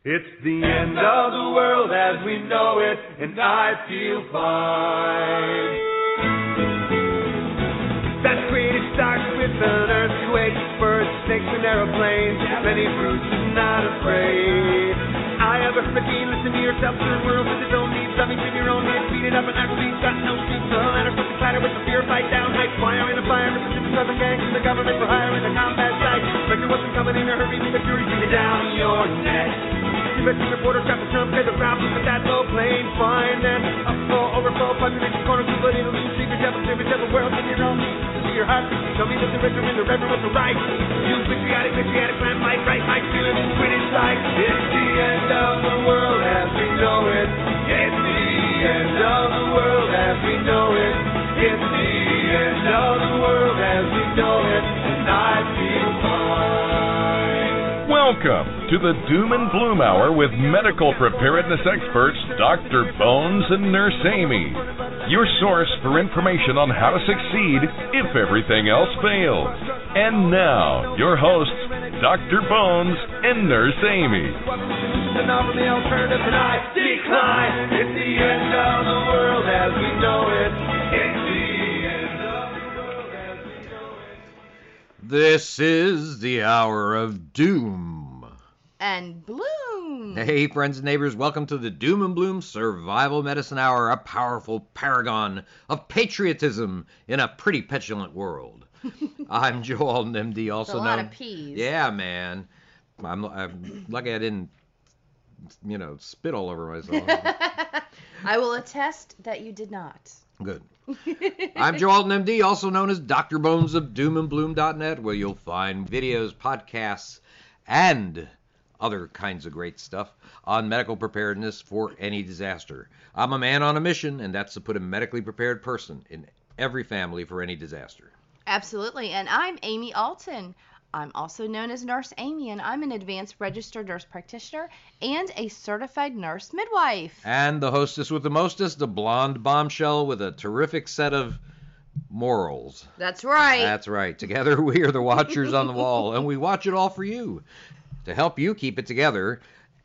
It's the end of the world as we know it, and I feel fine. That creative starts with an earthquake, birds, snakes, and aeroplanes. Many fruits and not afraid. I have a freaking listen to yourself, turn world with its own needs, something in your own needs, speed it up and actually got no seats. The ladder from the clatter with the fear fight down, high fire in the fire, the Pacific Southern gangs the government for hire in the combat site. Like there wasn't coming in a hurry, a fury, keep down your neck. Convention reporter trap the pay the rap, but that low plane fine. Then upflow, overflow, population corner, two, it'll lose secret devil, secret devil world in your own. To your heart, tell me that the rich are in the reverend with the right. You patriotic, patriotic man, might right, might feel it, sweet inside. It's the end of the world as we know it. It's the end of the world as we know it. It's the end of the world as we know it, and I feel. Welcome to the Doom and Bloom Hour with medical preparedness experts Dr. Bones and Nurse Amy. Your source for information on how to succeed if everything else fails. And now, your hosts, Dr. Bones and Nurse Amy. This is the hour of doom. And bloom. Hey, friends and neighbors, welcome to the Doom and Bloom Survival Medicine Hour, a powerful paragon of patriotism in a pretty petulant world. I'm Joel MD, also a lot known. of peas. Yeah, man. I'm, I'm lucky I didn't, you know, spit all over myself. I will attest that you did not. Good. I'm Joe Alton, MD, also known as Dr. Bones of Doom and doomandbloom.net, where you'll find videos, podcasts, and other kinds of great stuff on medical preparedness for any disaster. I'm a man on a mission, and that's to put a medically prepared person in every family for any disaster. Absolutely. And I'm Amy Alton. I'm also known as Nurse Amy, and I'm an advanced registered nurse practitioner and a certified nurse midwife. And the hostess with the mostest, a blonde bombshell with a terrific set of morals. That's right. That's right. Together we are the watchers on the wall, and we watch it all for you to help you keep it together,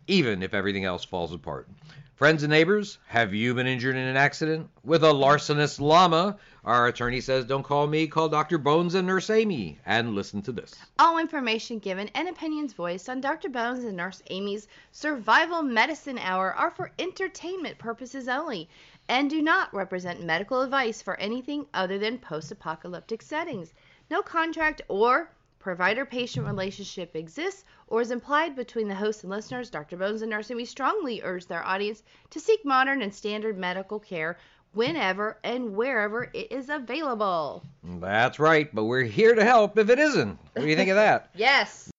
even if everything else falls apart. Friends and neighbors, have you been injured in an accident with a larcenous llama? Our attorney says, don't call me, call Dr. Bones and Nurse Amy, and listen to this. All information given and opinions voiced on Dr. Bones and Nurse Amy's Survival Medicine Hour are for entertainment purposes only and do not represent medical advice for anything other than post apocalyptic settings. No contract or provider patient relationship exists or is implied between the host and listeners. Dr. Bones and Nurse we strongly urge their audience to seek modern and standard medical care whenever and wherever it is available. That's right, but we're here to help if it isn't. What do you think of that? Yes.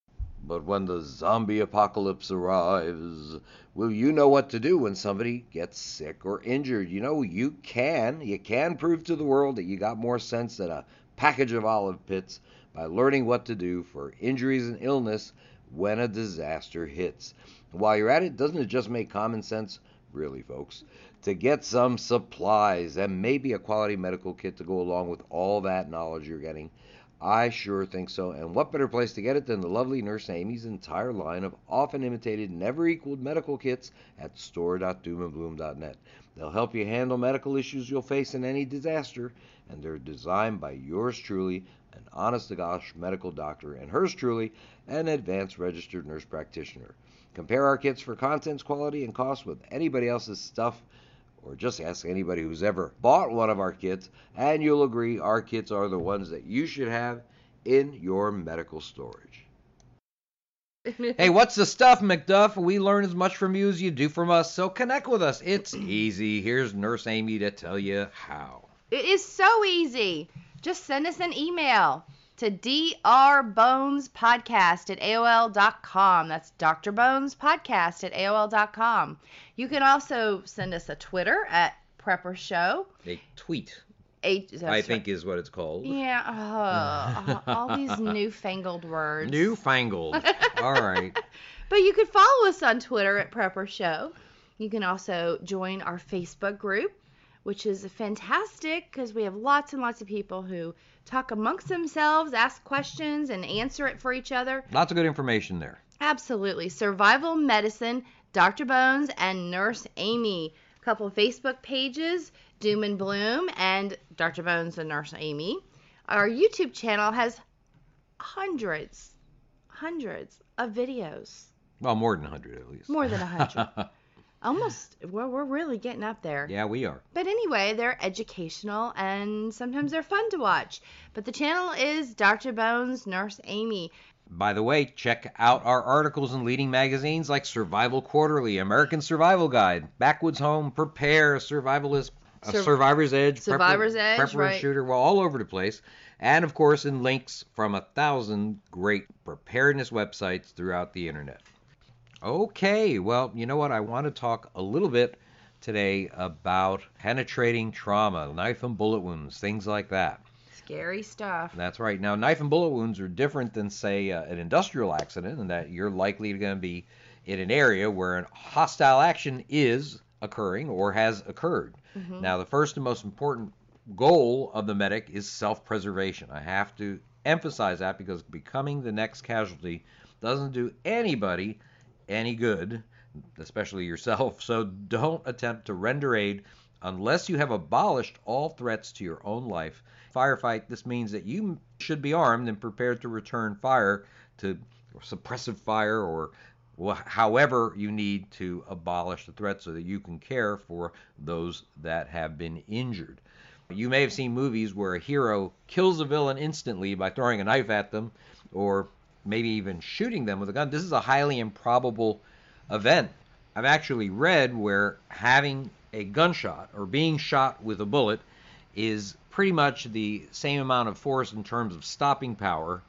But when the zombie apocalypse arrives, will you know what to do when somebody gets sick or injured? You know, you can. You can prove to the world that you got more sense than a package of olive pits by learning what to do for injuries and illness when a disaster hits. While you're at it, doesn't it just make common sense, really, folks, to get some supplies and maybe a quality medical kit to go along with all that knowledge you're getting? I sure think so. And what better place to get it than the lovely Nurse Amy's entire line of often imitated, never equaled medical kits at store.doomandbloom.net. They'll help you handle medical issues you'll face in any disaster, and they're designed by yours truly, an honest to gosh medical doctor, and hers truly, an advanced registered nurse practitioner. Compare our kits for contents, quality, and cost with anybody else's stuff or just ask anybody who's ever bought one of our kits, and you'll agree our kits are the ones that you should have in your medical storage. Hey, what's the stuff, McDuff? We learn as much from you as you do from us, so connect with us. It's easy. Here's Nurse Amy to tell you how. It is so easy. Just send us an email to drbonespodcast at AOL.com. That's Dr. Bones Podcast at AOL.com. You can also send us a Twitter at Prepper Show. A tweet, A, I right. think, is what it's called. Yeah, oh, all these newfangled words. Newfangled. All right. But you can follow us on Twitter at Prepper Show. You can also join our Facebook group, which is fantastic because we have lots and lots of people who talk amongst themselves, ask questions, and answer it for each other. Lots of good information there. Absolutely. Survival Medicine, Dr. Bones, and Nurse Amy. A couple Facebook pages, Doom and Bloom, and Dr. Bones and Nurse Amy. Our YouTube channel has hundreds, hundreds of videos. Well, more than 100 at least. More than 100. Almost, well, we're really getting up there. yeah, we are. But anyway, they're educational and sometimes they're fun to watch. But the channel is Dr. Bones, Nurse Amy. By the way, check out our articles in leading magazines like Survival Quarterly, American Survival Guide, Backwoods Home, Prepare, Survivalist, uh, Sur- Survivor's Edge, Survivor's Prepper, Edge, Prepper right. Shooter, well, all over the place. And of course, in links from a thousand great preparedness websites throughout the internet. Okay, well, you know what? I want to talk a little bit today about penetrating trauma, knife and bullet wounds, things like that. Scary stuff. That's right. Now, knife and bullet wounds are different than, say, uh, an industrial accident, in that you're likely going to be in an area where a hostile action is occurring or has occurred. Now, the first and most important goal of the medic is self preservation. I have to emphasize that because becoming the next casualty doesn't do anybody any good, especially yourself. So don't attempt to render aid unless you have abolished all threats to your own life. Firefight, this means that you should be armed and prepared to return fire to suppressive fire or however you need to abolish the threat so that you can care for those that have been injured. You may have seen movies where a hero kills a villain instantly by throwing a knife at them or maybe even shooting them with a gun. This is a highly improbable event. I've actually read where having a gunshot or being shot with a bullet is pretty much the same amount of force in terms of stopping power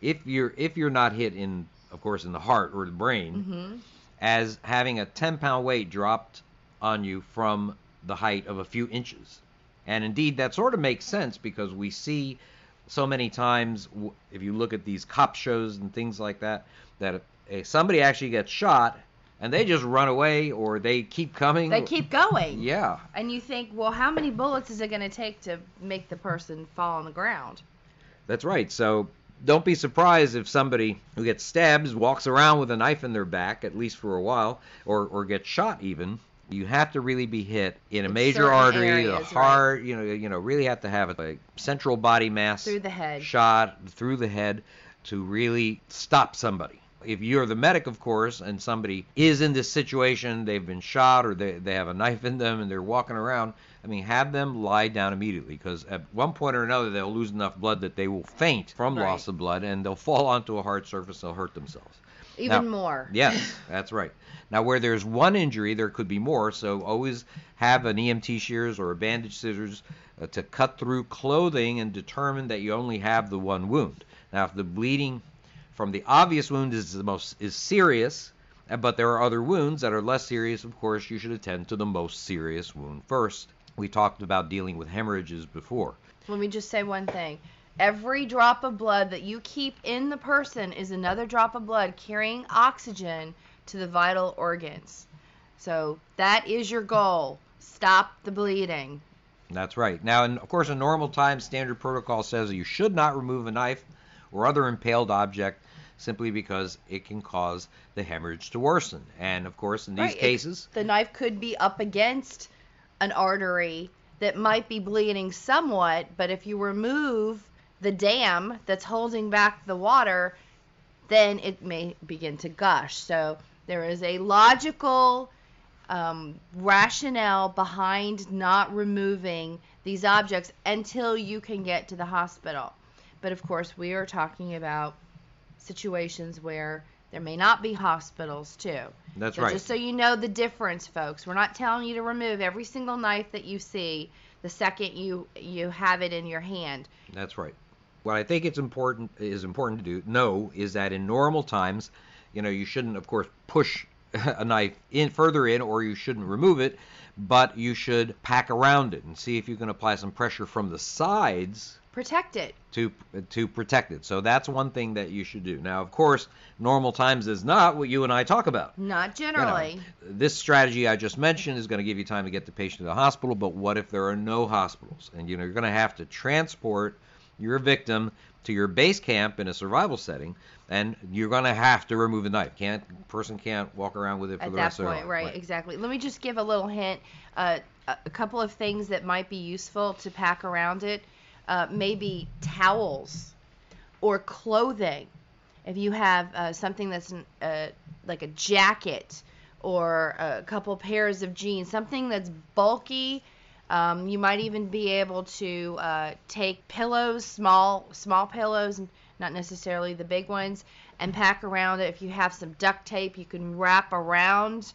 if you're if you're not hit in of course in the heart or the brain hmm as having a 10 pound weight dropped on you from the height of a few inches. And indeed, that sort of makes sense because we see so many times, if you look at these cop shows and things like that, that if, somebody actually gets shot and they just run away or they keep coming. They keep going. Yeah, And you think, well, how many bullets is it going to take to make the person fall on the ground? That's right. So don't be surprised if somebody who gets stabbed walks around with a knife in their back, at least for a while, or, or gets shot even. You have to really be hit in a In major artery, areas, the right. heart. You know, you know, really have to have a central body mass Through the head. shot through the head to really stop somebody. If you're the medic, of course, and somebody is in this situation, they've been shot or they, they have a knife in them and they're walking around, I mean, have them lie down immediately because at one point or another they'll lose enough blood that they will faint from Right. loss of blood and they'll fall onto a hard surface, they'll hurt themselves. Even Now- more. Yes, that's right. Now, where there's one injury, there could be more. So always have an EMT shears or a bandage scissors uh, to cut through clothing and determine that you only have the one wound. Now, if the bleeding from the obvious wound is the most is serious, uh, but there are other wounds that are less serious, of course, you should attend to the most serious wound first. We talked about dealing with hemorrhages before. Let me just say one thing. Every drop of blood that you keep in the person is another drop of blood carrying oxygen to the vital organs. So that is your goal. Stop the bleeding. That's right. Now, of course, in normal times, standard protocol says you should not remove a knife or other impaled object simply because it can cause the hemorrhage to worsen. And of course, in these Right, it- cases, The knife could be up against an artery that might be bleeding somewhat, but if you remove the dam that's holding back the water, then it may begin to gush. So there is a logical um, rationale behind not removing these objects until you can get to the hospital. But of course, we are talking about situations where there may not be hospitals too. that's So right. just so you know the difference, folks, we're not telling you to remove every single knife that you see the second you you have it in your hand. That's right. What I think it's important is important to do know is that in normal times, you know, you shouldn't, of course, push a knife in further in, or you shouldn't remove it, but you should pack around it and see if you can apply some pressure from the sides Protect it. to to protect it. So that's one thing that you should do. Now, of course, normal times is not what you and I talk about. Not You know, generally. this strategy I just mentioned is going to give you time to get the patient to the hospital, but what if there are no hospitals? And you know, you're going to have to transport your victim to your base camp in a survival setting, and you're going to have to remove the knife. Can't person can't walk around with it for At the rest of point, their life. right, exactly. Let me just give a little hint. Uh, a a couple of things that might be useful to pack around it. Uh, maybe towels or clothing. If you have uh, something that's an, uh, like a jacket or a couple pairs of jeans, something that's bulky. Um, you might even be able to uh, take pillows, small small pillows, not necessarily the big ones, and pack around it. If you have some duct tape, you can wrap around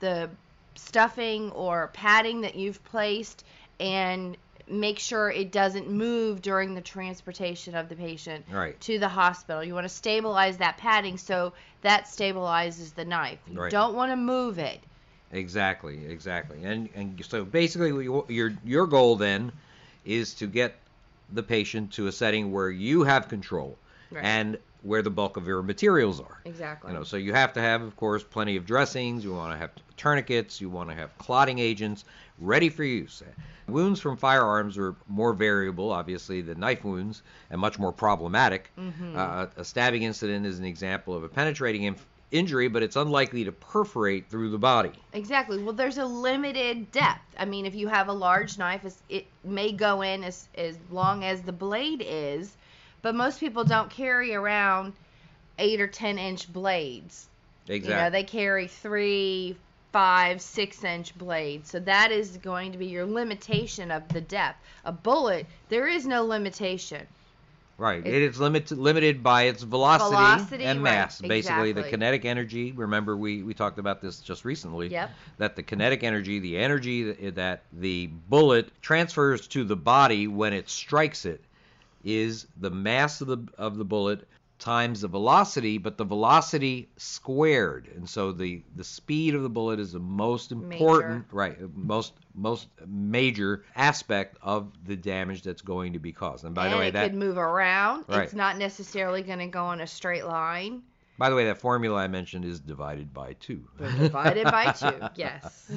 the stuffing or padding that you've placed and make sure it doesn't move during the transportation of the patient Right. to the hospital. You want to stabilize that padding so that stabilizes the knife. You Right. don't want to move it. Exactly, exactly. And and so basically, your your goal then is to get the patient to a setting where you have control Right. and where the bulk of your materials are. Exactly. You know, so you have to have, of course, plenty of dressings. You want to have tourniquets. You want to have clotting agents ready for use. Wounds from firearms are more variable, obviously, than knife wounds, and much more problematic. Uh, a stabbing incident is an example of a penetrating inf- injury, but it's unlikely to perforate through the body. Exactly. Well, there's a limited depth. I mean, if you have a large knife, it may go in as as long as the blade is, but most people don't carry around eight or ten inch blades. Exactly. You know, they carry three, five, six inch blades. So that is going to be your limitation of the depth. A bullet, there is no limitation. Right. It- It is limited limited by its velocity, Velocity, and right, mass. Basically, the kinetic energy. Remember, we we talked about this just recently. Yep. That the kinetic energy, the energy that, that the bullet transfers to the body when it strikes it, is the mass of the of the bullet times the velocity, but the velocity squared. And so the the speed of the bullet is the most important, right? Most most major aspect of the damage that's going to be caused. And by and the way, it that could move around. Right. It's not necessarily going to go in a straight line. By the way, that formula I mentioned is divided by two. Divided by two. Yes.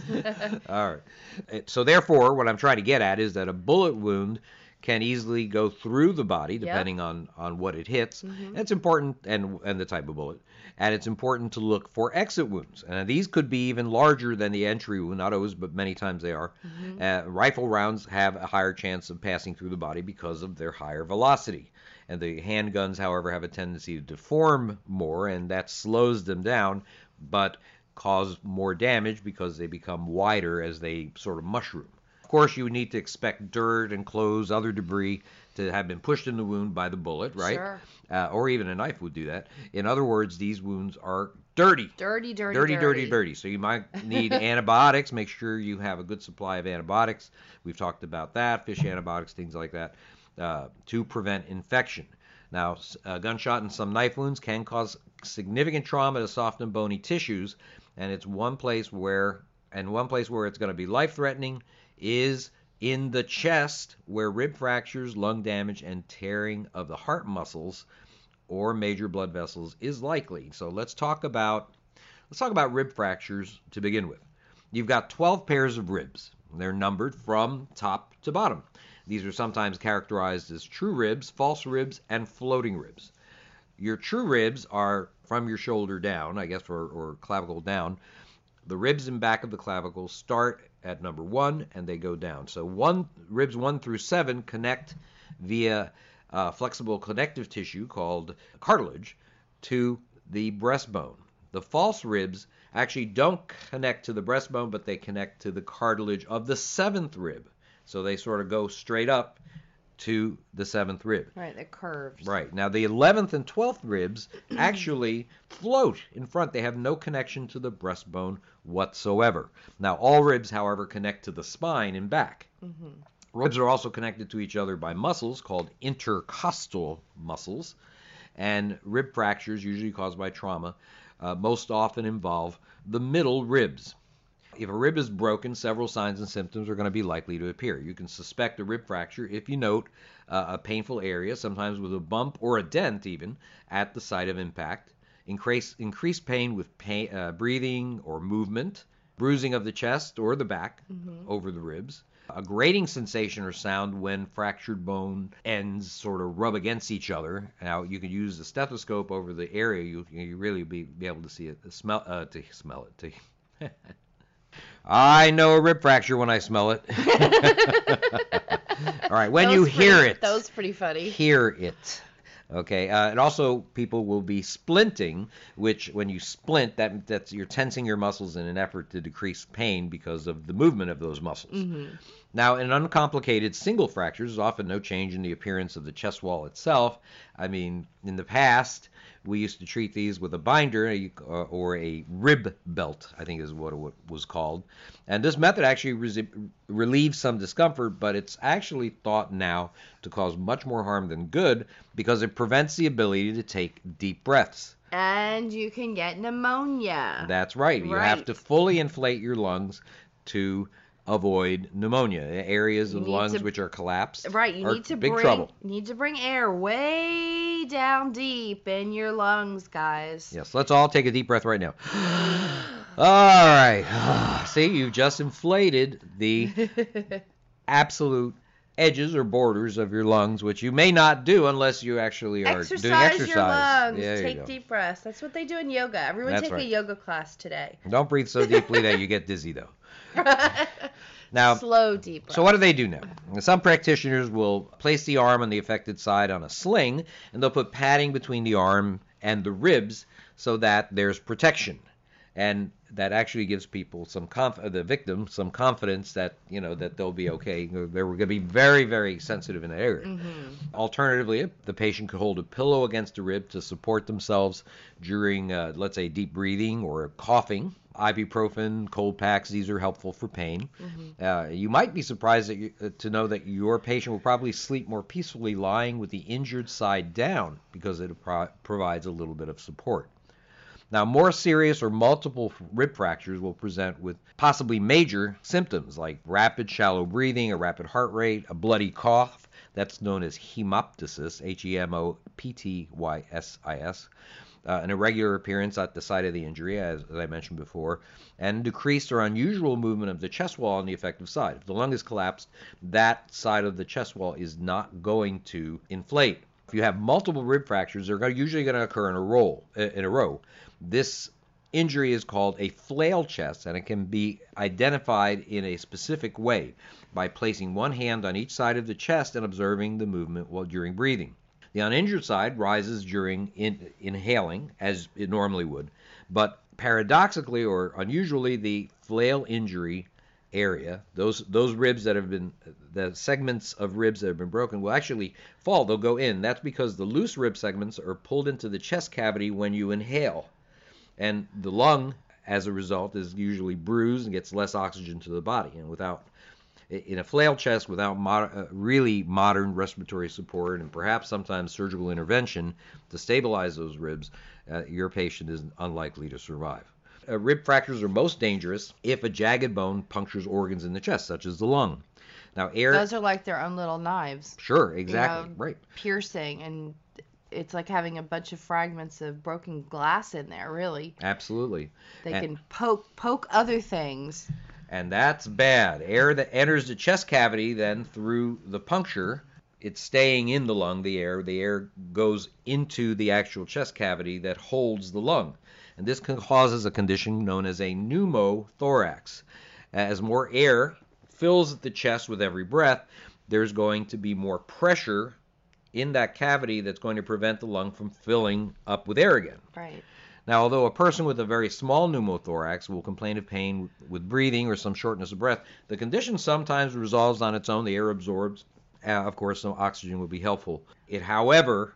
All right. So therefore, what I'm trying to get at is that a bullet wound can easily go through the body Yep. depending on on what it hits. Mhm. It's important and and the type of bullet. And it's important to look for exit wounds. And these could be even larger than the entry wound, not always, but many times they are. Uh, rifle rounds have a higher chance of passing through the body because of their higher velocity. And the handguns, however, have a tendency to deform more, and that slows them down, but cause more damage because they become wider as they sort of mushroom. Of course, you would need to expect dirt and clothes, other debris to have been pushed in the wound by the bullet, right? Sure. Uh, or even a knife would do that. In other words, these wounds are dirty. Dirty, dirty, Dirty, dirty, dirty. So you might need antibiotics. Make sure you have a good supply of antibiotics. We've talked about that, fish antibiotics, things like that, uh, to prevent infection. Now, a gunshot and some knife wounds can cause significant trauma to soft and bony tissues, and it's one place where, and one place where it's going to be life-threatening is in the chest, where rib fractures, lung damage, and tearing of the heart muscles or major blood vessels is likely. So let's talk about let's talk about rib fractures to begin with. You've got 12 pairs of ribs. They're numbered from top to bottom. These are sometimes characterized as true ribs, false ribs, and floating ribs. Your true ribs are from your shoulder down, I guess, or, or clavicle down. The ribs in back of the clavicle start at number one and they go down. So one ribs one through seven connect via uh, flexible connective tissue called cartilage to the breastbone. The false ribs actually don't connect to the breastbone, but they connect to the cartilage of the seventh rib. So they sort of go straight up to the seventh rib. Right, the curves. Right. Now, the 11th and 12th ribs actually float in front. They have no connection to the breastbone whatsoever. Now, all ribs, however, connect to the spine and back. Mm-hmm. Ribs are also connected to each other by muscles called intercostal muscles. And rib fractures, usually caused by trauma, uh, most often involve the middle ribs. If a rib is broken, several signs and symptoms are going to be likely to appear. You can suspect a rib fracture if you note uh, a painful area, sometimes with a bump or a dent even, at the site of impact. Increase, increased pain with pain, uh, breathing or movement, bruising of the chest or the back over the ribs. a grating sensation or sound when fractured bone ends sort of rub against each other. Now you can use the stethoscope over the area. You you really be, be able to see it, smell uh, to smell it. To I know a rib fracture when I smell it. All right, when you hear pretty- it, That was pretty funny. hear it. Okay, uh, and also people will be splinting, which when you splint, that that's you're tensing your muscles in an effort to decrease pain because of the movement of those muscles. Mm-hmm. Now, in uncomplicated single fractures, there's often no change in the appearance of the chest wall itself. I mean, in the past, we used to treat these with a binder uh, or a rib belt, I think is what it was called. And this method actually resi- relieves some discomfort, but it's actually thought now to cause much more harm than good because it prevents the ability to take deep breaths. And you can get pneumonia. That's right. You have to fully inflate your lungs to avoid pneumonia. Areas of lungs to- which are collapsed Right, you are need to big bring trouble. need to bring air way down deep in your lungs, guys. Yes, let's all take a deep breath right now. all right. See, you've just inflated the absolute edges or borders of your lungs, which you may not do unless you actually are exercise, doing exercise. your lungs. You Take go. deep breaths. That's what they do in yoga. Everyone That's take right. a yoga class today. Don't breathe so deeply that you get dizzy, though. Now, Slow deep breaths. So what do they do now? Some practitioners will place the arm on the affected side on a sling, and they'll put padding between the arm and the ribs so that there's protection, and that actually gives people some conf- uh, the victim some confidence that you know that they'll be okay. They're going to be very very sensitive in that area. Mm-hmm. Alternatively, the patient could hold a pillow against the rib to support themselves during, uh, let's say, deep breathing or coughing. Ibuprofen, cold packs, these are helpful for pain. Uh, you might be surprised that you, uh, to know that your patient will probably sleep more peacefully lying with the injured side down because it pro- provides a little bit of support. Now, more serious or multiple rib fractures will present with possibly major symptoms like rapid shallow breathing, a rapid heart rate, a bloody cough. That's known as hemoptysis, H E M O P T Y S I S. Uh, an irregular appearance at the site of the injury, as, as I mentioned before, and decreased or unusual movement of the chest wall on the affected side. If the lung is collapsed, that side of the chest wall is not going to inflate. If you have multiple rib fractures, they're usually going to occur in a row. In a row. This injury is called a flail chest, and it can be identified in a specific way by placing one hand on each side of the chest and observing the movement while during breathing. The uninjured side rises during in, inhaling, as it normally would, but paradoxically or unusually, the flail injury area, those those ribs that have been the segments of ribs that have been broken will actually fall. They'll go in. That's because the loose rib segments are pulled into the chest cavity when you inhale, and the lung, as a result, is usually bruised and gets less oxygen to the body. And without in a flail chest without mod- uh, really modern respiratory support and perhaps sometimes surgical intervention to stabilize those ribs, uh, your patient is unlikely to survive. Uh, rib fractures are most dangerous if a jagged bone punctures organs in the chest, such as the lung. Now, air. Those are like their own little knives, sure, exactly, know, right. piercing, and it's like having a bunch of fragments of broken glass in there. Really, Absolutely. they And- can poke poke other things. And that's bad. Air that enters the chest cavity then through the puncture, it's staying in the lung, the air. The air goes into the actual chest cavity that holds the lung. And this causes a condition known as a pneumothorax. As more air fills the chest with every breath, there's going to be more pressure in that cavity that's going to prevent the lung from filling up with air again. Right. Now, although a person with a very small pneumothorax will complain of pain with breathing or some shortness of breath, the condition sometimes resolves on its own. The air absorbs. Uh, of course, some oxygen would be helpful. It, however,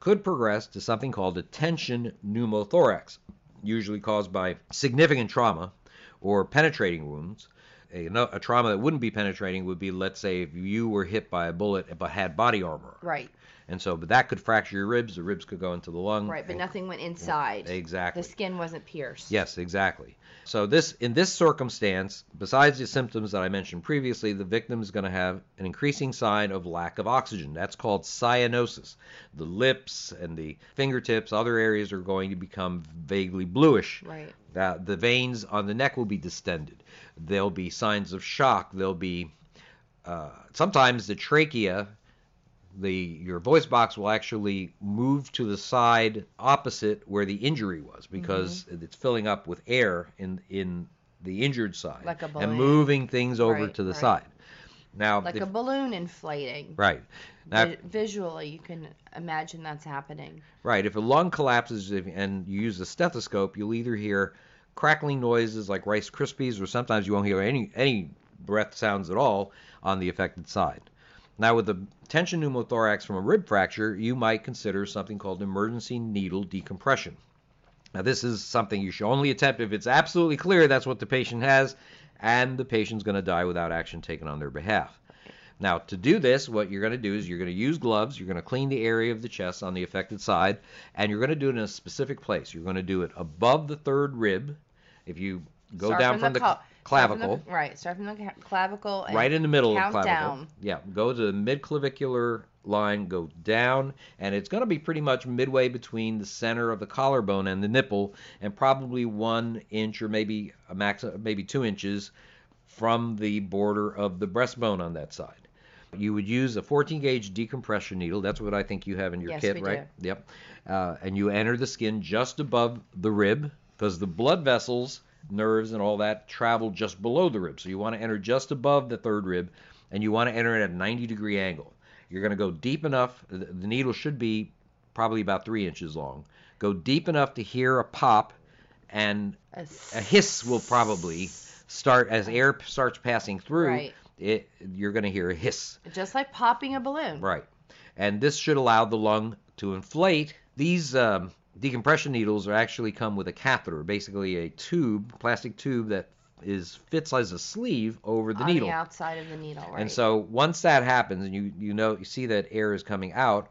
could progress to something called a tension pneumothorax, usually caused by significant trauma or penetrating wounds. A, a trauma that wouldn't be penetrating would be, let's say, if you were hit by a bullet but had body armor. Right. And so, but that could fracture your ribs. The ribs could go into the lung. Right. But and- nothing went inside. Exactly. The skin wasn't pierced. Yes, exactly. So this in this circumstance, besides the symptoms that I mentioned previously, the victim is going to have an increasing sign of lack of oxygen. That's called cyanosis. The lips and the fingertips, other areas are going to become vaguely bluish. Right. The, the veins on the neck will be distended. There'll be signs of shock. There'll be uh, sometimes the trachea, the your voice box will actually move to the side opposite where the injury was because Mm-hmm. it's filling up with air in in the injured side Like a and moving things over Right, to the right. side. Now, Like if- a balloon inflating. right. Now, Vi- visually, you can imagine that's happening. Right. If a lung collapses and you use a stethoscope, you'll either hear crackling noises like Rice Krispies, or sometimes you won't hear any any breath sounds at all on the affected side. Now, with the tension pneumothorax from a rib fracture, you might consider something called emergency needle decompression. Now, this is something you should only attempt if it's absolutely clear that's what the patient has, and the patient's going to die without action taken on their behalf. Now, to do this, what you're going to do is you're going to use gloves. You're going to clean the area of the chest on the affected side, and you're going to do it in a specific place. You're going to do it above the third rib. If you go Start down from the, from clavicle, the- right. Start from the clavicle. And right in the middle of clavicle. down. Yeah, go to the midclavicular line, go down, and it's going to be pretty much midway between the center of the collarbone and the nipple, and probably one inch or maybe a max, maybe two inches from the border of the breastbone on that side. You would use a 14 gauge decompression needle. That's what I think you have in your Yes, kit, we right? Yep. Uh, and you enter the skin just above the rib because the blood vessels, nerves, and all that travel just below the rib. So you want to enter just above the third rib, and you want to enter it at a 90 degree angle. You're going to go deep enough. The needle should be probably about three inches long. Go deep enough to hear a pop, and A a hiss will probably start as air starts passing through. Right. It, you're going to hear a hiss. Just like popping a balloon. Right. And this should allow the lung to inflate. These um, decompression needles are actually come with a catheter, basically a tube, plastic tube that is fits as a sleeve over the on needle. the outside of the needle, right? And so once that happens and you you know you see that air is coming out,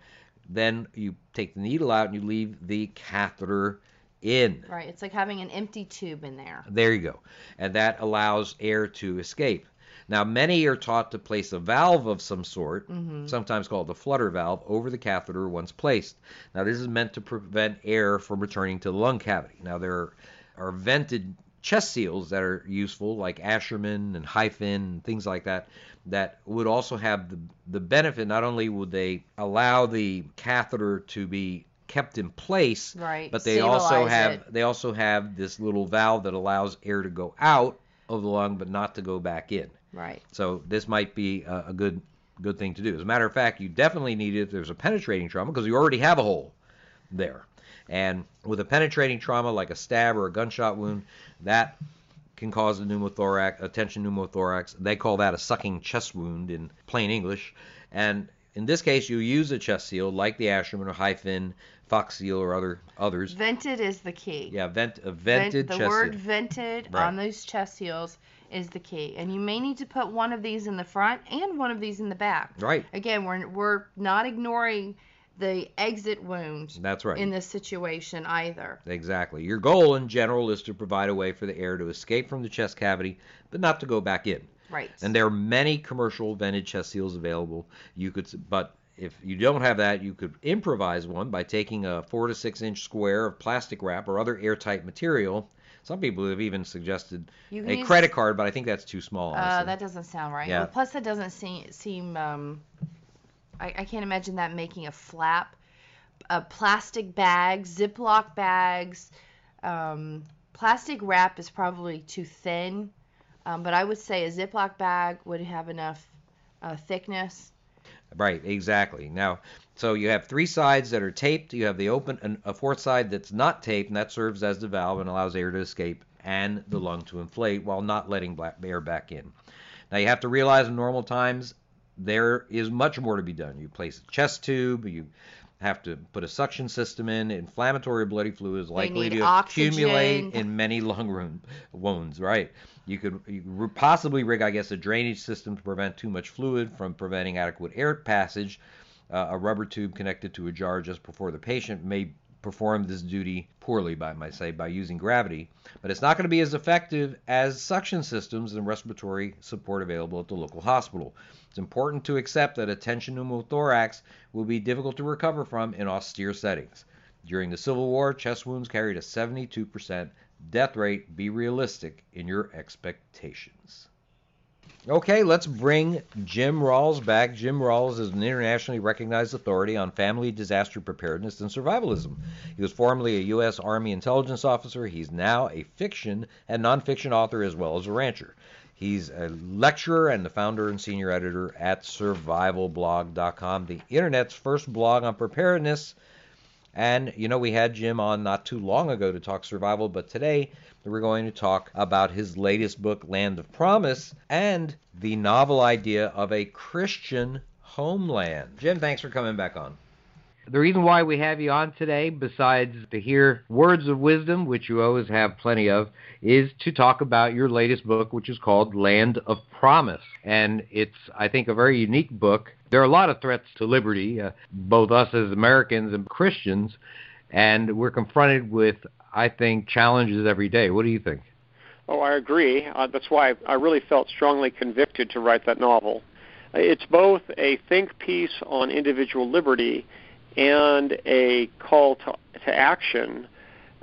then you take the needle out and you leave the catheter in. right, it's like having an empty tube in there. There you go. And that allows air to escape. Now, many are taught to place a valve of some sort, mm-hmm. sometimes called a flutter valve, over the catheter once placed. Now, this is meant to prevent air from returning to the lung cavity. Now, there are vented chest seals that are useful, like Asherman and HyFin and things like that, that would also have the, the benefit not only would they allow the catheter to be kept in place, Right, but they also have it. they also have this little valve that allows air to go out of the lung but not to go back in. Right. So this might be a, a good good thing to do. As a matter of fact, you definitely need it if there's a penetrating trauma because you already have a hole there. And with a penetrating trauma like a stab or a gunshot wound, that can cause a pneumothorax, a tension pneumothorax. They call that a sucking chest wound in plain English. And in this case, you use a chest seal like the Asherman or HyFin, Fox seal or other others. Vented is the key. Yeah, vent, a Vent- vented the chest word seal. vented Right. on those chest seals is the key. And you may need to put one of these in the front and one of these in the back. Right. Again, we're we're not ignoring the exit wound That's right. in this situation either. Exactly. Your goal in general is to provide a way for the air to escape from the chest cavity, but not to go back in. Right. And there are many commercial vented chest seals available. You could, but if you don't have that, you could improvise one by taking a four to six inch square of plastic wrap or other airtight material. Some people have even suggested a use- credit card, but I think that's too small. Uh, that doesn't sound right. Yeah. Well, plus, that doesn't seem seem. Um, I, I can't imagine that making a flap. A plastic bag, Ziploc bags, um, plastic wrap is probably too thin. Um, but I would say a Ziploc bag would have enough uh, thickness. Right, exactly. Now, so you have three sides that are taped. You have the open, and a fourth side that's not taped, and that serves as the valve and allows air to escape and the lung to inflate while not letting black air back in. Now, you have to realize in normal times there is much more to be done. You place a chest tube. You have to put a suction system in. Inflammatory bloody fluid is likely to accumulate in many lung wound, wounds. Right. You could, you could possibly rig, I guess, a drainage system to prevent too much fluid from preventing adequate air passage. Uh, a rubber tube connected to a jar just before the patient may perform this duty poorly, by might say, by using gravity. But it's not going to be as effective as suction systems and respiratory support available at the local hospital. It's important to accept that a tension pneumothorax will be difficult to recover from in austere settings. During the Civil War, chest wounds carried a 72% death rate. Be realistic in your expectations. Okay, let's bring Jim Rawles back. Jim Rawles is an internationally recognized authority on family disaster preparedness and survivalism. He was formerly a U.S. Army intelligence officer. He's now a fiction and nonfiction author as well as a rancher. He's a lecturer and the founder and senior editor at survivalblog.com, the internet's first blog on preparedness. And, you know, we had Jim on not too long ago to talk survival, but today we're going to talk about his latest book, Land of Promise, and the novel idea of a Christian homeland. Jim, thanks for coming back on. The reason why we have you on today, besides to hear words of wisdom, which you always have plenty of, is to talk about your latest book, which is called Land of Promise. And it's, I think, a very unique book. There are a lot of threats to liberty, uh, both us as Americans and Christians, and we're confronted with I think, challenges every day. What do you think? Oh, I agree. Uh, that's why I, really felt strongly convicted to write that novel. It's both a think piece on individual liberty and a call to, to action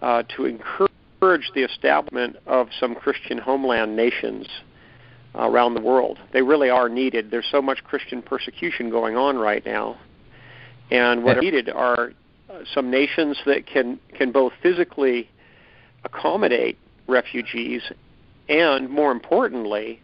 uh, to encourage the establishment of some Christian homeland nations uh, around the world. They really are needed. There's so much Christian persecution going on right now. And what are needed are some nations that can can both physically accommodate refugees and more importantly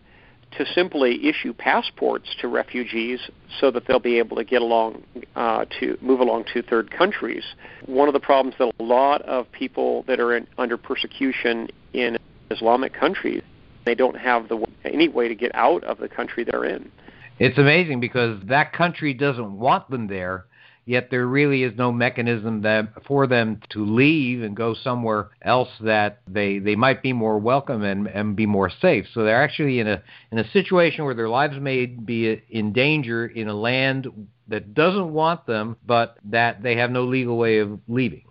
to simply issue passports to refugees so that they'll be able to get along uh, to move along to third countries. One of the problems that a lot of people that are in, under persecution in Islamic countries they don't have the any way to get out of the country they're in. It's amazing because that country doesn't want them there, yet there really is no mechanism that for them to leave and go somewhere else that they they might be more welcome and and be more safe. So they're actually in a in a situation where their lives may be in danger in a land that doesn't want them, but that they have no legal way of leaving.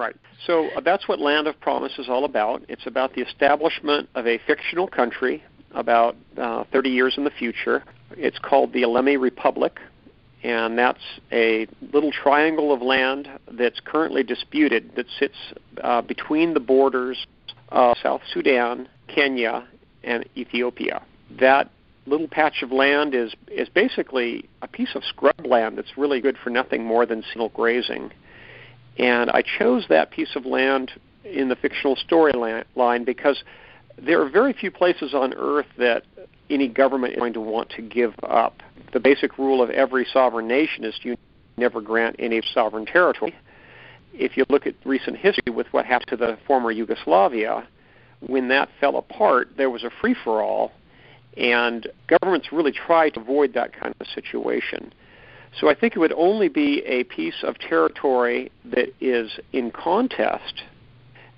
Right. So uh, that's what Land of Promise is all about. It's about the establishment of a fictional country about uh, 30 years in the future. It's called the Ilemi Republic and that's a little triangle of land that's currently disputed that sits uh, between the borders of South Sudan, Kenya, and Ethiopia. That little patch of land is is basically a piece of scrub land that's really good for nothing more than single grazing. And I chose that piece of land in the fictional storyline because there are very few places on earth that any government is going to want to give up the basic rule of every sovereign nation is you never grant any sovereign territory. If you look at recent history with what happened to the former Yugoslavia, when that fell apart, there was a free for all, and governments really tried to avoid that kind of situation. So I think it would only be a piece of territory that is in contest.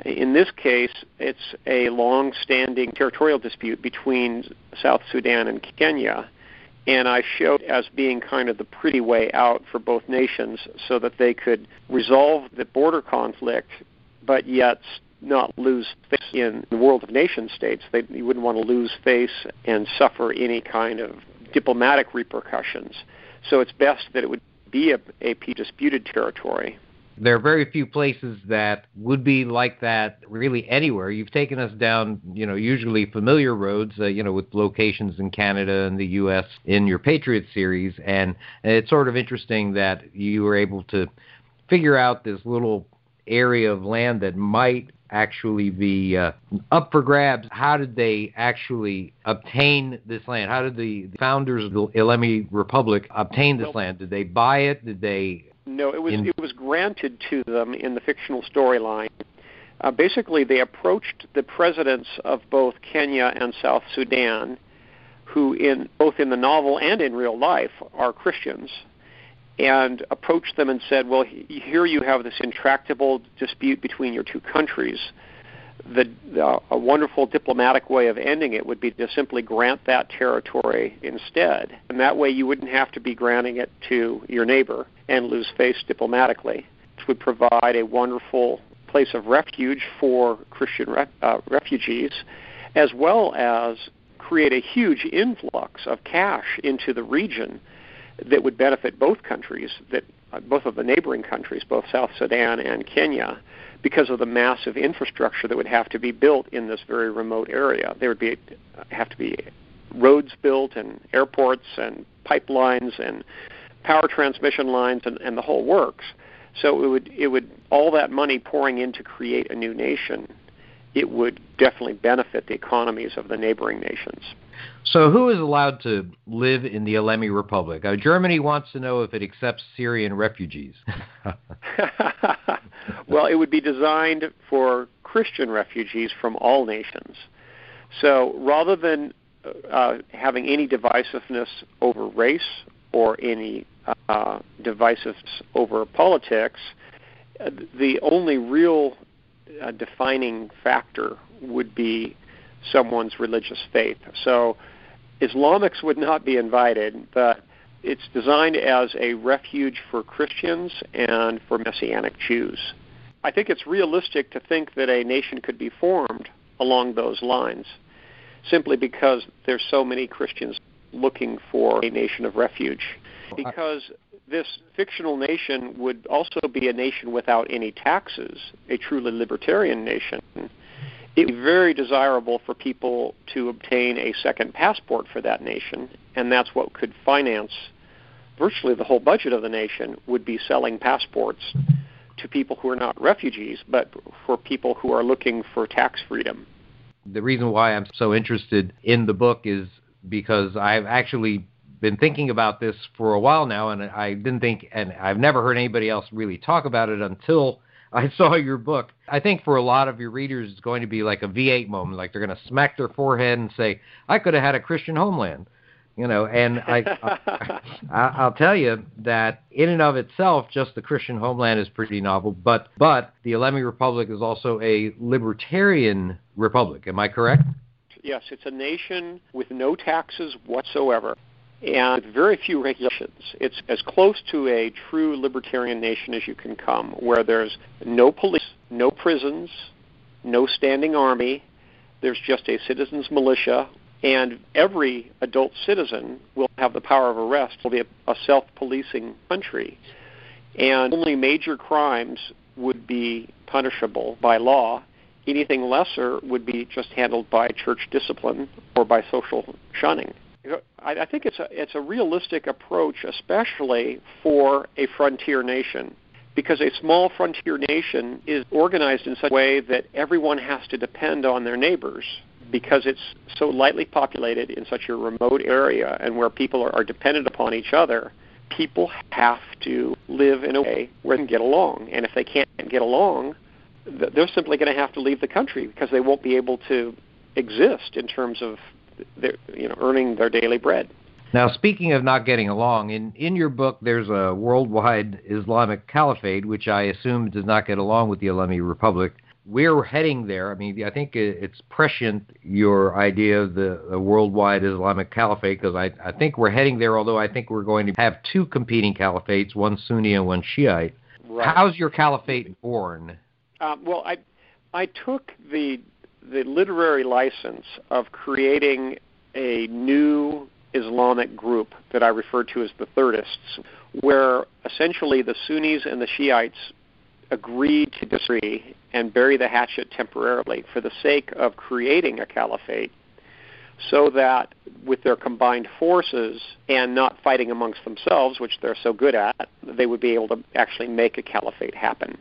In this case, it's a long standing territorial dispute between South Sudan and Kenya and I showed as being kind of the pretty way out for both nations so that they could resolve the border conflict, but yet not lose face in the world of nation states. They you wouldn't want to lose face and suffer any kind of diplomatic repercussions. So it's best that it would be a, disputed territory. There are very few places that would be like that really anywhere. You've taken us down, you know, usually familiar roads, uh, you know, with locations in Canada and the U.S. in your Patriot series, and it's sort of interesting that you were able to figure out this little area of land that might actually be uh, up for grabs. How did they actually obtain this land? How did the founders of the Ilemi Republic obtain this land? Did they buy it? Did they no, it was in... it was granted to them in the fictional storyline. Uh, basically, they approached the presidents of both Kenya and South Sudan, who, in both in the novel and in real life, are Christians, and approached them and said, "Well, here you have this intractable dispute between your two countries the, uh, a wonderful diplomatic way of ending it would be to simply grant that territory instead. And that way you wouldn't have to be granting it to your neighbor and lose face diplomatically. It would provide a wonderful place of refuge for Christian re- uh, refugees, as well as create a huge influx of cash into the region that would benefit both countries, that uh, both of the neighboring countries, both South Sudan and Kenya because of the massive infrastructure that would have to be built in this very remote area. There would be have to be roads built and airports and pipelines and power transmission lines and, and the whole works. So it would it would all that money pouring in to create a new nation, it would definitely benefit the economies of the neighboring nations. So who is allowed to live in the Ilemi Republic? Uh, Germany wants to know if it accepts Syrian refugees. well, it would be designed for Christian refugees from all nations. So rather than uh, having any divisiveness over race or any uh, divisiveness over politics, uh, the only real uh, defining factor would be someone's religious faith. So Islamics would not be invited, but it's designed as a refuge for Christians and for Messianic Jews. I think it's realistic to think that a nation could be formed along those lines simply because there's so many Christians looking for a nation of refuge. Because this fictional nation would also be a nation without any taxes, a truly libertarian nation. It would be very desirable for people to obtain a second passport for that nation, and that's what could finance virtually the whole budget of the nation would be selling passports to people who are not refugees, but for people who are looking for tax freedom. The reason why I'm so interested in the book is because I've actually been thinking about this for a while now, and I didn't think, and I've never heard anybody else really talk about it until I saw your book. I think for a lot of your readers, it's going to be like a V8 moment, like they're going to smack their forehead and say, "I could have had a Christian homeland." you know and I, I i'll tell you that in and of itself just the christian homeland is pretty novel but but the ilemi republic is also a libertarian republic am i correct yes it's a nation with no taxes whatsoever and very few regulations. It's as close to a true libertarian nation as you can come, where there's no police, no prisons, no standing army. There's just a citizens' militia and every adult citizen will have the power of arrest. It will be a, a self-policing country, and only major crimes would be punishable by law. Anything lesser would be just handled by church discipline or by social shunning. I, think it's a it's a realistic approach, especially for a frontier nation because a small frontier nation is organized in such a way that everyone has to depend on their neighbors because it's so lightly populated in such a remote area and where people are, are dependent upon each other, people have to live in a way where they can get along. And if they can't get along, they're simply going to have to leave the country because they won't be able to exist in terms of their, you know earning their daily bread. Now, speaking of not getting along, in, in your book, there's a worldwide Islamic caliphate, which I assume does not get along with the Ilemi Republic we're heading there. I mean, I think it's prescient your idea of the, the worldwide Islamic caliphate because I, I think we're heading there. Although I think we're going to have two competing caliphates, one Sunni and one Shiite. Right. How's your caliphate born? Uh, well, I I took the the literary license of creating a new Islamic group that I refer to as the Thirdists, where essentially the Sunnis and the Shiites agreed to disagree and bury the hatchet temporarily for the sake of creating a caliphate so that with their combined forces and not fighting amongst themselves, which they're so good at, they would be able to actually make a caliphate happen.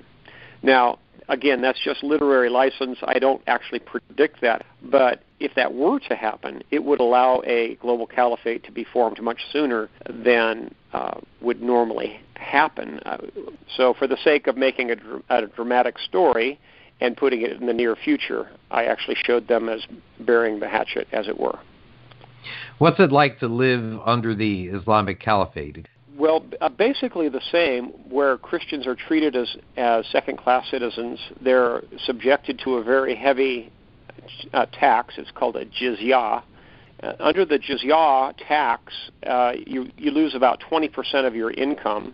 Now, again, that's just literary license. I don't actually predict that. But if that were to happen, it would allow a global caliphate to be formed much sooner than uh, would normally happen. Uh, so, for the sake of making a, a dramatic story and putting it in the near future, I actually showed them as burying the hatchet, as it were. What's it like to live under the Islamic Caliphate? Well, uh, basically the same. Where Christians are treated as as second-class citizens, they're subjected to a very heavy uh, tax. It's called a jizya. Uh, under the jizya tax, uh, you you lose about 20% of your income,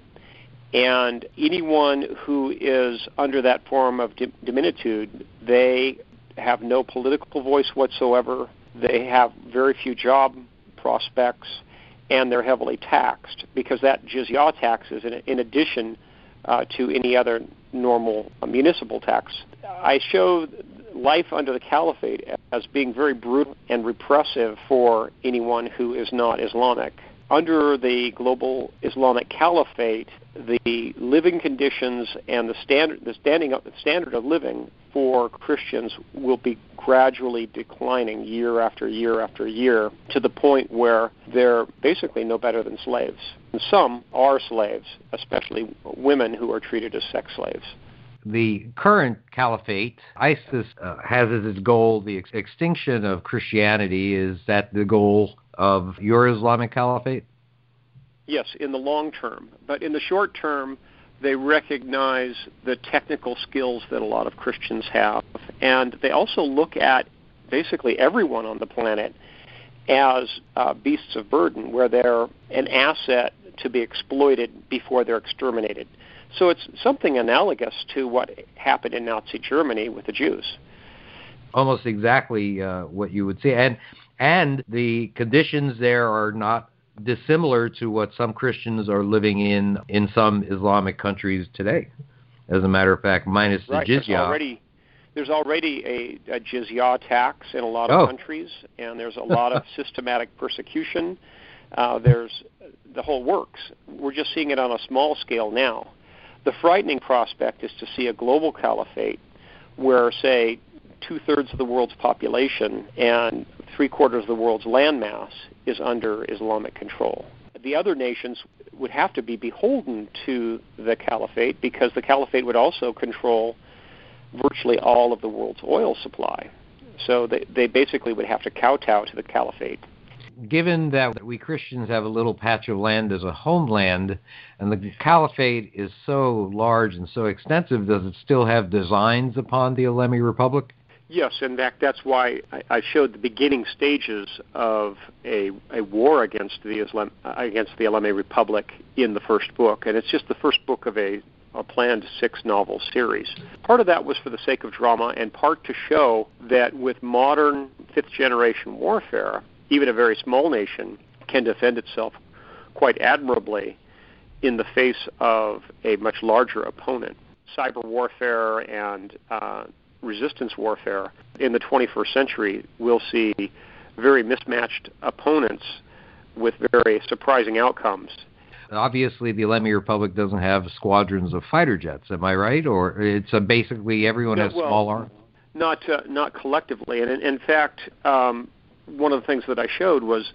and anyone who is under that form of di- dhimmitude, they have no political voice whatsoever. They have very few job prospects and they're heavily taxed because that jizya tax is in, in addition uh, to any other normal uh, municipal tax. I show life under the caliphate as being very brutal and repressive for anyone who is not Islamic. Under the global Islamic caliphate, the living conditions and the standard, the standing up, the standard of living for Christians will be gradually declining year after year after year to the point where they're basically no better than slaves. And some are slaves, especially women who are treated as sex slaves the current caliphate, ISIS uh, has as its goal the ex- extinction of Christianity. Is that the goal of your Islamic caliphate? Yes, in the long term. But in the short term, they recognize the technical skills that a lot of Christians have. And they also look at basically everyone on the planet as uh, beasts of burden, where they're an asset to be exploited before they're exterminated. So it's something analogous to what happened in Nazi Germany with the Jews. Almost exactly uh, what you would see, and and the conditions there are not dissimilar to what some Christians are living in in some Islamic countries today. As a matter of fact, minus the right, jizya. There's already, there's already a, a jizya tax in a lot of oh. countries, and there's a lot of systematic persecution. Uh, there's the whole works. We're just seeing it on a small scale now. The frightening prospect is to see a global caliphate where, say, two thirds of the world's population and three quarters of the world's landmass is under Islamic control. The other nations would have to be beholden to the caliphate because the caliphate would also control virtually all of the world's oil supply. So they, they basically would have to kowtow to the caliphate given that we Christians have a little patch of land as a homeland, and the caliphate is so large and so extensive, does it still have designs upon the Ilemi Republic? Yes, in fact, that's why I showed the beginning stages of a, a war against the Islam against the Ilemi Republic in the first book, and it's just the first book of a, a planned six novel series. Part of that was for the sake of drama, and part to show that with modern fifth generation warfare, even a very small nation can defend itself quite admirably in the face of a much larger opponent. Cyber warfare and uh, resistance warfare in the 21st century we'll see very mismatched opponents with very surprising outcomes. Obviously, the Ilemi Republic doesn't have squadrons of fighter jets. Am I right? Or it's basically everyone has well, small arms. Not uh, not collectively, and in, in fact, um, one of the things that I showed was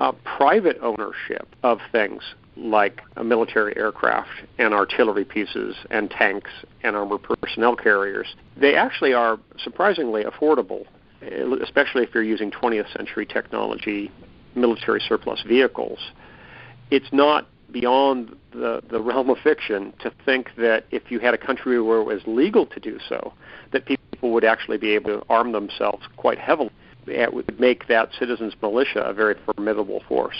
uh, private ownership of things like a military aircraft and artillery pieces and tanks and armored personnel carriers. They actually are surprisingly affordable, especially if you're using 20th century technology military surplus vehicles. It's not beyond the, the realm of fiction to think that if you had a country where it was legal to do so, that people would actually be able to arm themselves quite heavily it would make that citizens militia a very formidable force.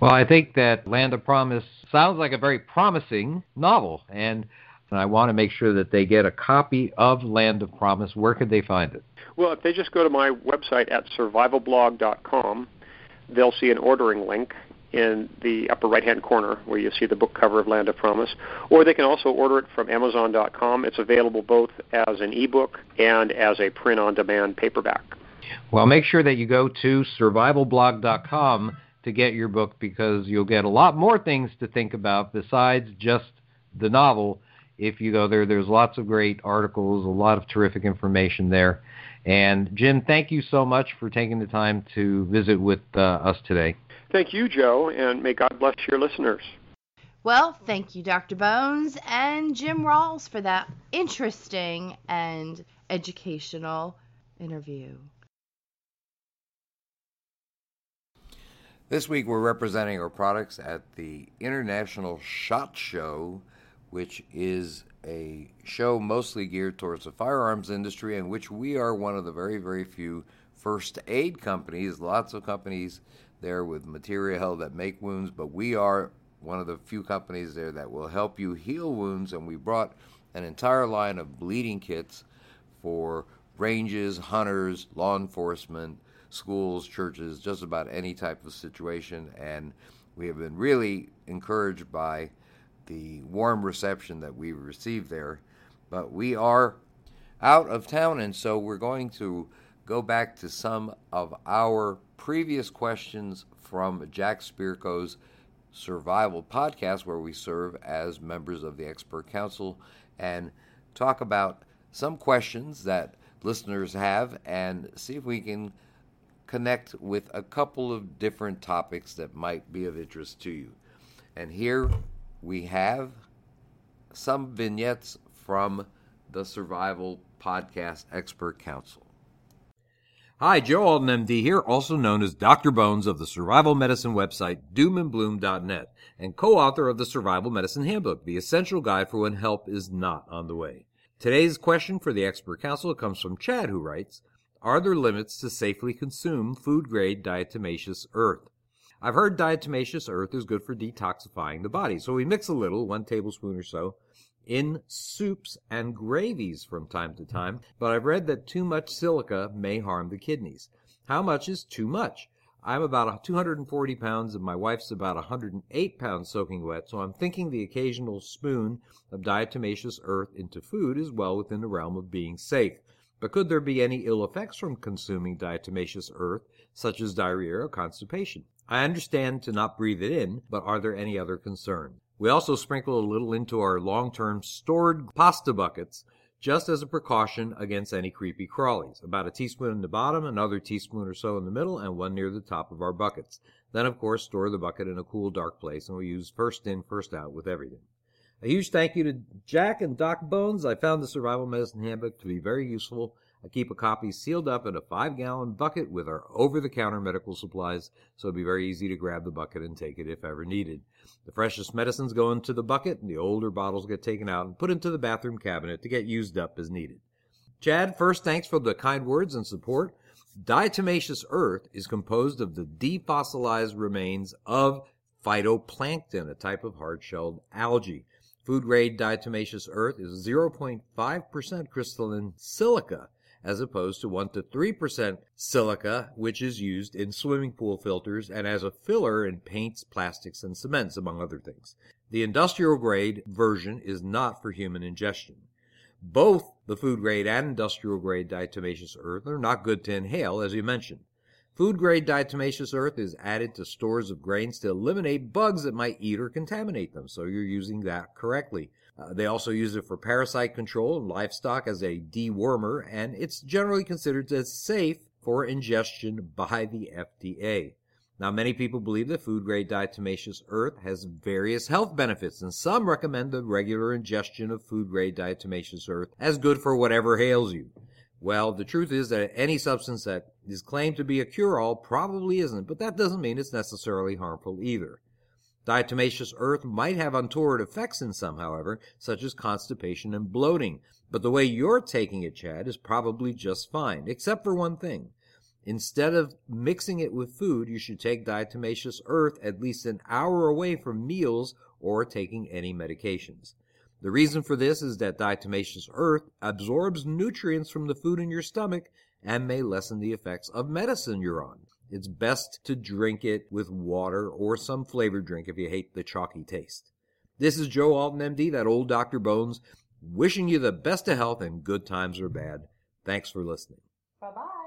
Well, I think that Land of Promise sounds like a very promising novel, and I want to make sure that they get a copy of Land of Promise. Where could they find it? Well, if they just go to my website at survivalblog.com, they'll see an ordering link in the upper right hand corner where you see the book cover of Land of Promise. Or they can also order it from Amazon.com. It's available both as an ebook and as a print on demand paperback. Well, make sure that you go to survivalblog.com to get your book because you'll get a lot more things to think about besides just the novel. If you go there, there's lots of great articles, a lot of terrific information there. And Jim, thank you so much for taking the time to visit with uh, us today. Thank you, Joe, and may God bless your listeners. Well, thank you, Dr. Bones and Jim Rawles, for that interesting and educational interview. This week we're representing our products at the International SHOT Show, which is a show mostly geared towards the firearms industry, in which we are one of the very, very few first aid companies. Lots of companies there with material that make wounds, but we are one of the few companies there that will help you heal wounds, and we brought an entire line of bleeding kits for ranges, hunters, law enforcement, schools, churches, just about any type of situation. And we have been really encouraged by the warm reception that we received there. But we are out of town, and so we're going to go back to some of our previous questions from Jack Spirko's Survival podcast, where we serve as members of the Expert Council and talk about some questions that listeners have and see if we can connect with a couple of different topics that might be of interest to you. And here we have some vignettes from the Survival Podcast Expert Council. Hi, Joe Alton, MD here, also known as Dr. Bones of the survival medicine website doomandbloom.net and co-author of the Survival Medicine Handbook, the essential guide for when help is not on the way. Today's question for the expert council comes from Chad, who writes, Are there limits to safely consume food-grade diatomaceous earth? I've heard diatomaceous earth is good for detoxifying the body, so we mix a little, one tablespoon or so, in soups and gravies from time to time, but I've read that too much silica may harm the kidneys. How much is too much? I'm about 240 pounds and my wife's about 108 pounds soaking wet, so I'm thinking the occasional spoon of diatomaceous earth into food is well within the realm of being safe. But could there be any ill effects from consuming diatomaceous earth, such as diarrhea or constipation? I understand to not breathe it in, but are there any other concerns? We also sprinkle a little into our long-term stored pasta buckets just as a precaution against any creepy crawlies. About a teaspoon in the bottom, another teaspoon or so in the middle, and one near the top of our buckets. Then, of course, store the bucket in a cool, dark place, and we use first in, first out with everything. A huge thank you to Jack and Doc Bones. I found the Survival Medicine Handbook to be very useful I keep a copy sealed up in a five gallon bucket with our over the counter medical supplies, so it'd be very easy to grab the bucket and take it if ever needed. The freshest medicines go into the bucket, and the older bottles get taken out and put into the bathroom cabinet to get used up as needed. Chad, first, thanks for the kind words and support. Diatomaceous earth is composed of the defossilized remains of phytoplankton, a type of hard shelled algae. Food grade diatomaceous earth is 0.5% crystalline silica as opposed to 1 to 3% silica, which is used in swimming pool filters and as a filler in paints, plastics, and cements, among other things. The industrial grade version is not for human ingestion. Both the food grade and industrial grade diatomaceous earth are not good to inhale, as you mentioned. Food grade diatomaceous earth is added to stores of grains to eliminate bugs that might eat or contaminate them, so you're using that correctly. Uh, they also use it for parasite control in livestock as a dewormer, and it's generally considered as safe for ingestion by the FDA. Now, many people believe that food grade diatomaceous earth has various health benefits, and some recommend the regular ingestion of food grade diatomaceous earth as good for whatever ails you. Well, the truth is that any substance that is claimed to be a cure all probably isn't, but that doesn't mean it's necessarily harmful either. Diatomaceous earth might have untoward effects in some, however, such as constipation and bloating. But the way you're taking it, Chad, is probably just fine, except for one thing. Instead of mixing it with food, you should take diatomaceous earth at least an hour away from meals or taking any medications. The reason for this is that diatomaceous earth absorbs nutrients from the food in your stomach and may lessen the effects of medicine you're on. It's best to drink it with water or some flavored drink if you hate the chalky taste. This is Joe Alton, MD, that old Dr. Bones, wishing you the best of health and good times or bad. Thanks for listening. Bye bye.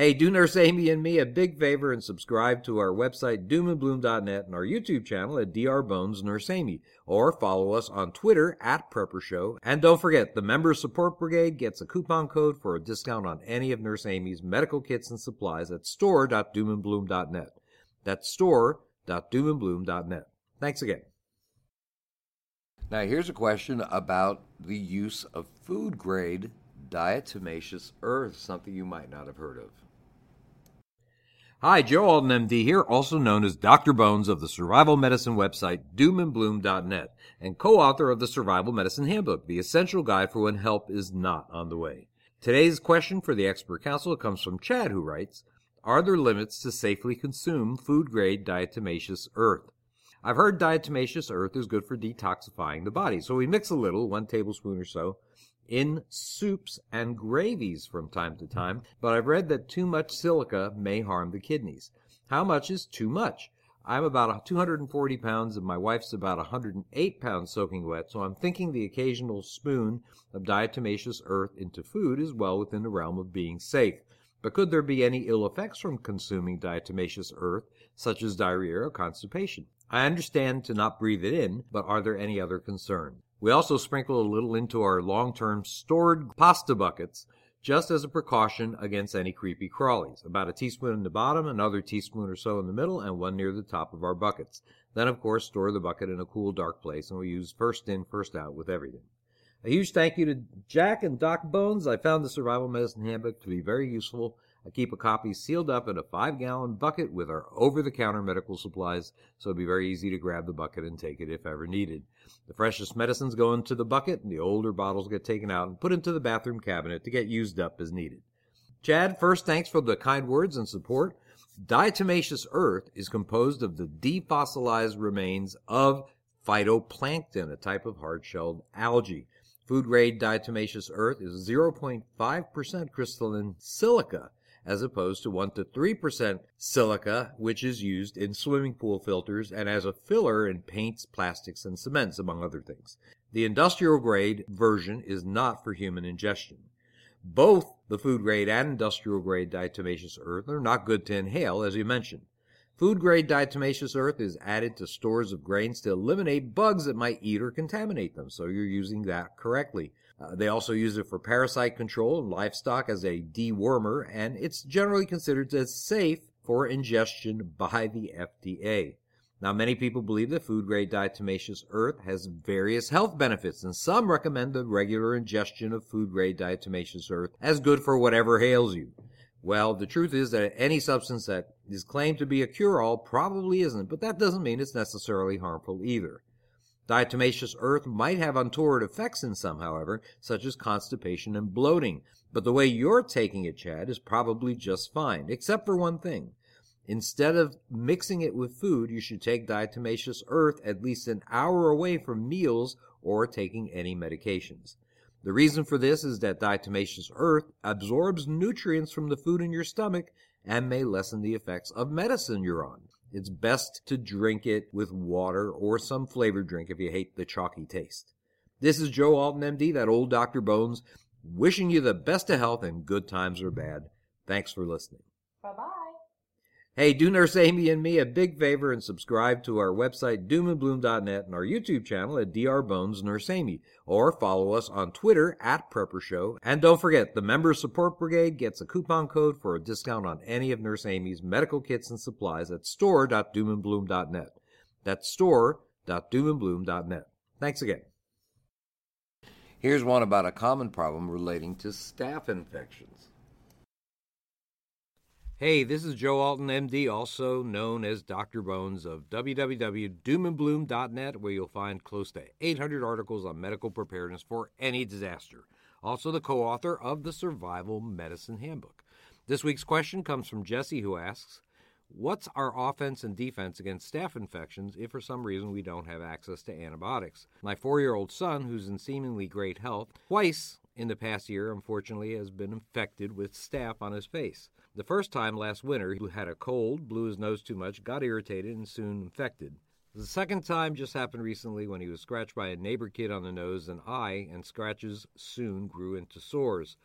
Hey, do Nurse Amy and me a big favor and subscribe to our website, doomandbloom.net, and our YouTube channel at Dr. Bones Nurse Amy, or follow us on Twitter at Prepper Show. And don't forget, the Member Support Brigade gets a coupon code for a discount on any of Nurse Amy's medical kits and supplies at store.doomandbloom.net. That's store.doomandbloom.net. Thanks again. Now, here's a question about the use of food grade diatomaceous earth, something you might not have heard of. Hi, Joe Alton, MD here, also known as Dr. Bones of the survival medicine website doomandbloom.net and co-author of the Survival Medicine Handbook, the essential guide for when help is not on the way. Today's question for the expert council comes from Chad, who writes, Are there limits to safely consume food-grade diatomaceous earth? I've heard diatomaceous earth is good for detoxifying the body, so we mix a little, one tablespoon or so, in soups and gravies from time to time, but I've read that too much silica may harm the kidneys. How much is too much? I'm about 240 pounds and my wife's about 108 pounds soaking wet, so I'm thinking the occasional spoon of diatomaceous earth into food is well within the realm of being safe. But could there be any ill effects from consuming diatomaceous earth, such as diarrhea or constipation? I understand to not breathe it in, but are there any other concerns? We also sprinkle a little into our long-term stored pasta buckets just as a precaution against any creepy crawlies. About a teaspoon in the bottom, another teaspoon or so in the middle, and one near the top of our buckets. Then, of course, store the bucket in a cool, dark place, and we use first in, first out with everything. A huge thank you to Jack and Doc Bones. I found the Survival Medicine Handbook to be very useful. I keep a copy sealed up in a five gallon bucket with our over the counter medical supplies, so it'd be very easy to grab the bucket and take it if ever needed. The freshest medicines go into the bucket, and the older bottles get taken out and put into the bathroom cabinet to get used up as needed. Chad, first, thanks for the kind words and support. Diatomaceous earth is composed of the defossilized remains of phytoplankton, a type of hard-shelled algae. Food grade diatomaceous earth is 0.5% crystalline silica, as opposed to 1 to 3% silica, which is used in swimming pool filters and as a filler in paints, plastics, and cements, among other things. The industrial grade version is not for human ingestion. Both the food grade and industrial grade diatomaceous earth are not good to inhale, as you mentioned. Food grade diatomaceous earth is added to stores of grains to eliminate bugs that might eat or contaminate them, so you're using that correctly. Uh, they also use it for parasite control in livestock as a dewormer, and it's generally considered as safe for ingestion by the FDA. Now, many people believe that food grade diatomaceous earth has various health benefits, and some recommend the regular ingestion of food grade diatomaceous earth as good for whatever ails you. Well, the truth is that any substance that is claimed to be a cure-all probably isn't, but that doesn't mean it's necessarily harmful either. Diatomaceous earth might have untoward effects in some, however, such as constipation and bloating, but the way you're taking it, Chad, is probably just fine, except for one thing. Instead of mixing it with food, you should take diatomaceous earth at least an hour away from meals or taking any medications. The reason for this is that diatomaceous earth absorbs nutrients from the food in your stomach and may lessen the effects of medicine you're on. It's best to drink it with water or some flavored drink if you hate the chalky taste. This is Joe Alton, MD, that old Dr. Bones, wishing you the best of health and good times or bad. Thanks for listening. Bye bye. Hey, do Nurse Amy and me a big favor and subscribe to our website, doomandbloom.net, and our YouTube channel at Dr. Bones Nurse Amy, or follow us on Twitter at Prepper Show. And don't forget, the Member Support Brigade gets a coupon code for a discount on any of Nurse Amy's medical kits and supplies at store.doomandbloom.net. That's store.doomandbloom.net. Thanks again. Here's one about a common problem relating to staph infections. Hey, this is Joe Alton, MD, also known as Dr. Bones of www.doomandbloom.net, where you'll find close to 800 articles on medical preparedness for any disaster. Also, the co author of the Survival Medicine Handbook. This week's question comes from Jesse, who asks What's our offense and defense against staph infections if for some reason we don't have access to antibiotics? My four year old son, who's in seemingly great health, twice in the past year, unfortunately, has been infected with staph on his face. The first time last winter, he had a cold, blew his nose too much, got irritated, and soon infected. The second time just happened recently when he was scratched by a neighbor kid on the nose and eye, and scratches soon grew into sores.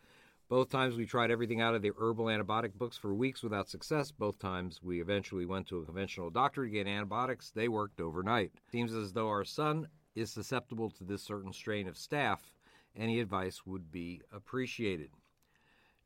Both times we tried everything out of the herbal antibiotic books for weeks without success. Both times we eventually went to a conventional doctor to get antibiotics. They worked overnight. Seems as though our son is susceptible to this certain strain of staph. Any advice would be appreciated.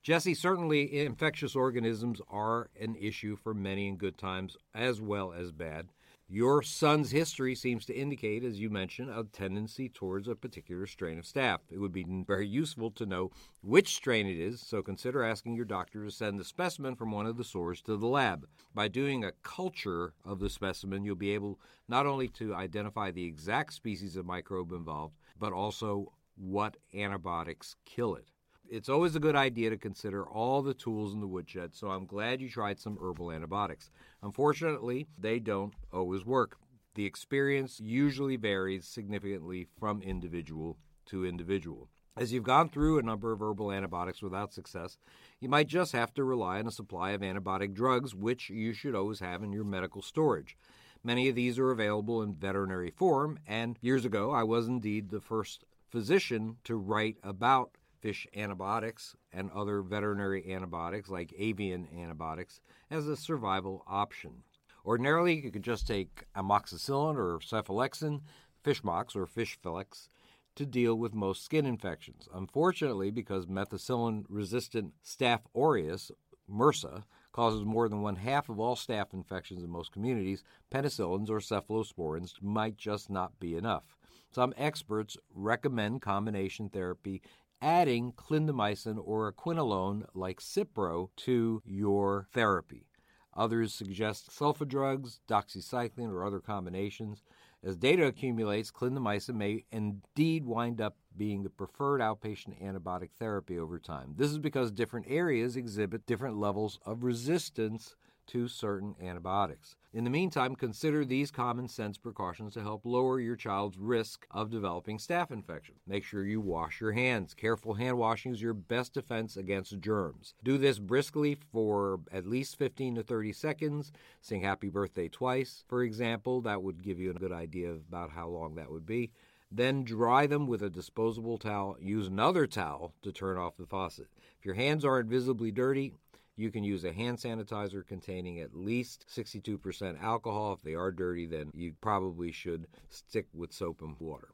Jesse, certainly infectious organisms are an issue for many in good times as well as bad. Your son's history seems to indicate, as you mentioned, a tendency towards a particular strain of staph. It would be very useful to know which strain it is, so consider asking your doctor to send the specimen from one of the sores to the lab. By doing a culture of the specimen, you'll be able not only to identify the exact species of microbe involved, but also what antibiotics kill it it's always a good idea to consider all the tools in the woodshed, so I'm glad you tried some herbal antibiotics. Unfortunately, they don't always work. The experience usually varies significantly from individual to individual. As you've gone through a number of herbal antibiotics without success, you might just have to rely on a supply of antibiotic drugs, which you should always have in your medical storage. Many of these are available in veterinary form, and years ago I was indeed the first physician to write about fish antibiotics and other veterinary antibiotics like avian antibiotics as a survival option. Ordinarily, you could just take amoxicillin or cephalexin, fishmox or fishflex, to deal with most skin infections. Unfortunately, because methicillin resistant Staph aureus, MRSA, causes more than one half of all staph infections in most communities, penicillins or cephalosporins might just not be enough. Some experts recommend combination therapy adding clindamycin or a quinolone like Cipro to your therapy. Others suggest sulfa drugs, doxycycline, or other combinations. As data accumulates, clindamycin may indeed wind up being the preferred outpatient antibiotic therapy over time. This is because different areas exhibit different levels of resistance to certain antibiotics. In the meantime, consider these common sense precautions to help lower your child's risk of developing staph infection. Make sure you wash your hands. Careful hand washing is your best defense against germs. Do this briskly for at least 15 to 30 seconds. Sing happy birthday twice, for example. That would give you a good idea about how long that would be. Then dry them with a disposable towel. Use another towel to turn off the faucet. If your hands aren't visibly dirty, you can use a hand sanitizer containing at least 62% alcohol. If they are dirty, then you probably should stick with soap and water.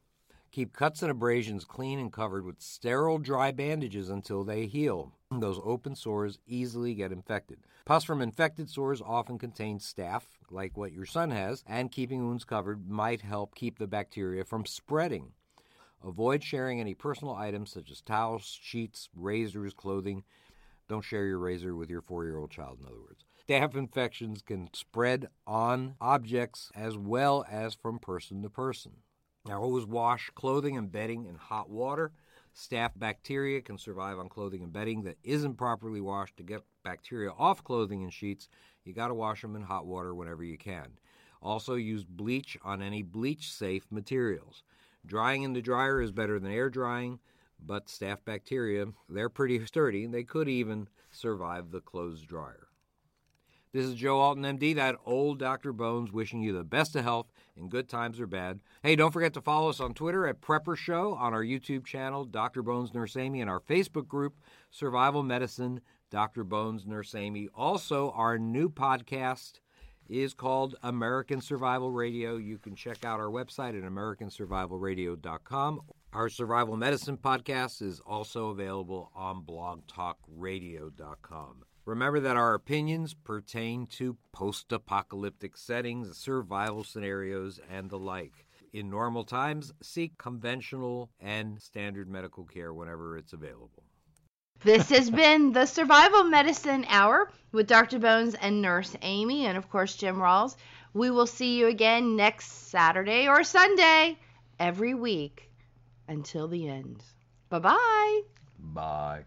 Keep cuts and abrasions clean and covered with sterile dry bandages until they heal. Those open sores easily get infected. Pus from infected sores often contain staph, like what your son has, and keeping wounds covered might help keep the bacteria from spreading. Avoid sharing any personal items such as towels, sheets, razors, clothing. Don't share your razor with your four year old child, in other words. Staph infections can spread on objects as well as from person to person. Now, always wash clothing and bedding in hot water. Staph bacteria can survive on clothing and bedding that isn't properly washed. To get bacteria off clothing and sheets, you got to wash them in hot water whenever you can. Also, use bleach on any bleach safe materials. Drying in the dryer is better than air drying but staph bacteria, they're pretty sturdy. They could even survive the clothes dryer. This is Joe Alton, MD, that old Dr. Bones, wishing you the best of health in good times or bad. Hey, don't forget to follow us on Twitter at Prepper Show, on our YouTube channel, Dr. Bones Nurse Amy, and our Facebook group, Survival Medicine, Dr. Bones Nurse Amy. Also, our new podcast is called American Survival Radio. You can check out our website at AmericanSurvivalRadio.com our survival medicine podcast is also available on blogtalkradio.com. Remember that our opinions pertain to post apocalyptic settings, survival scenarios, and the like. In normal times, seek conventional and standard medical care whenever it's available. This has been the Survival Medicine Hour with Dr. Bones and Nurse Amy, and of course, Jim Rawles. We will see you again next Saturday or Sunday every week until the end. Bye-bye. Bye.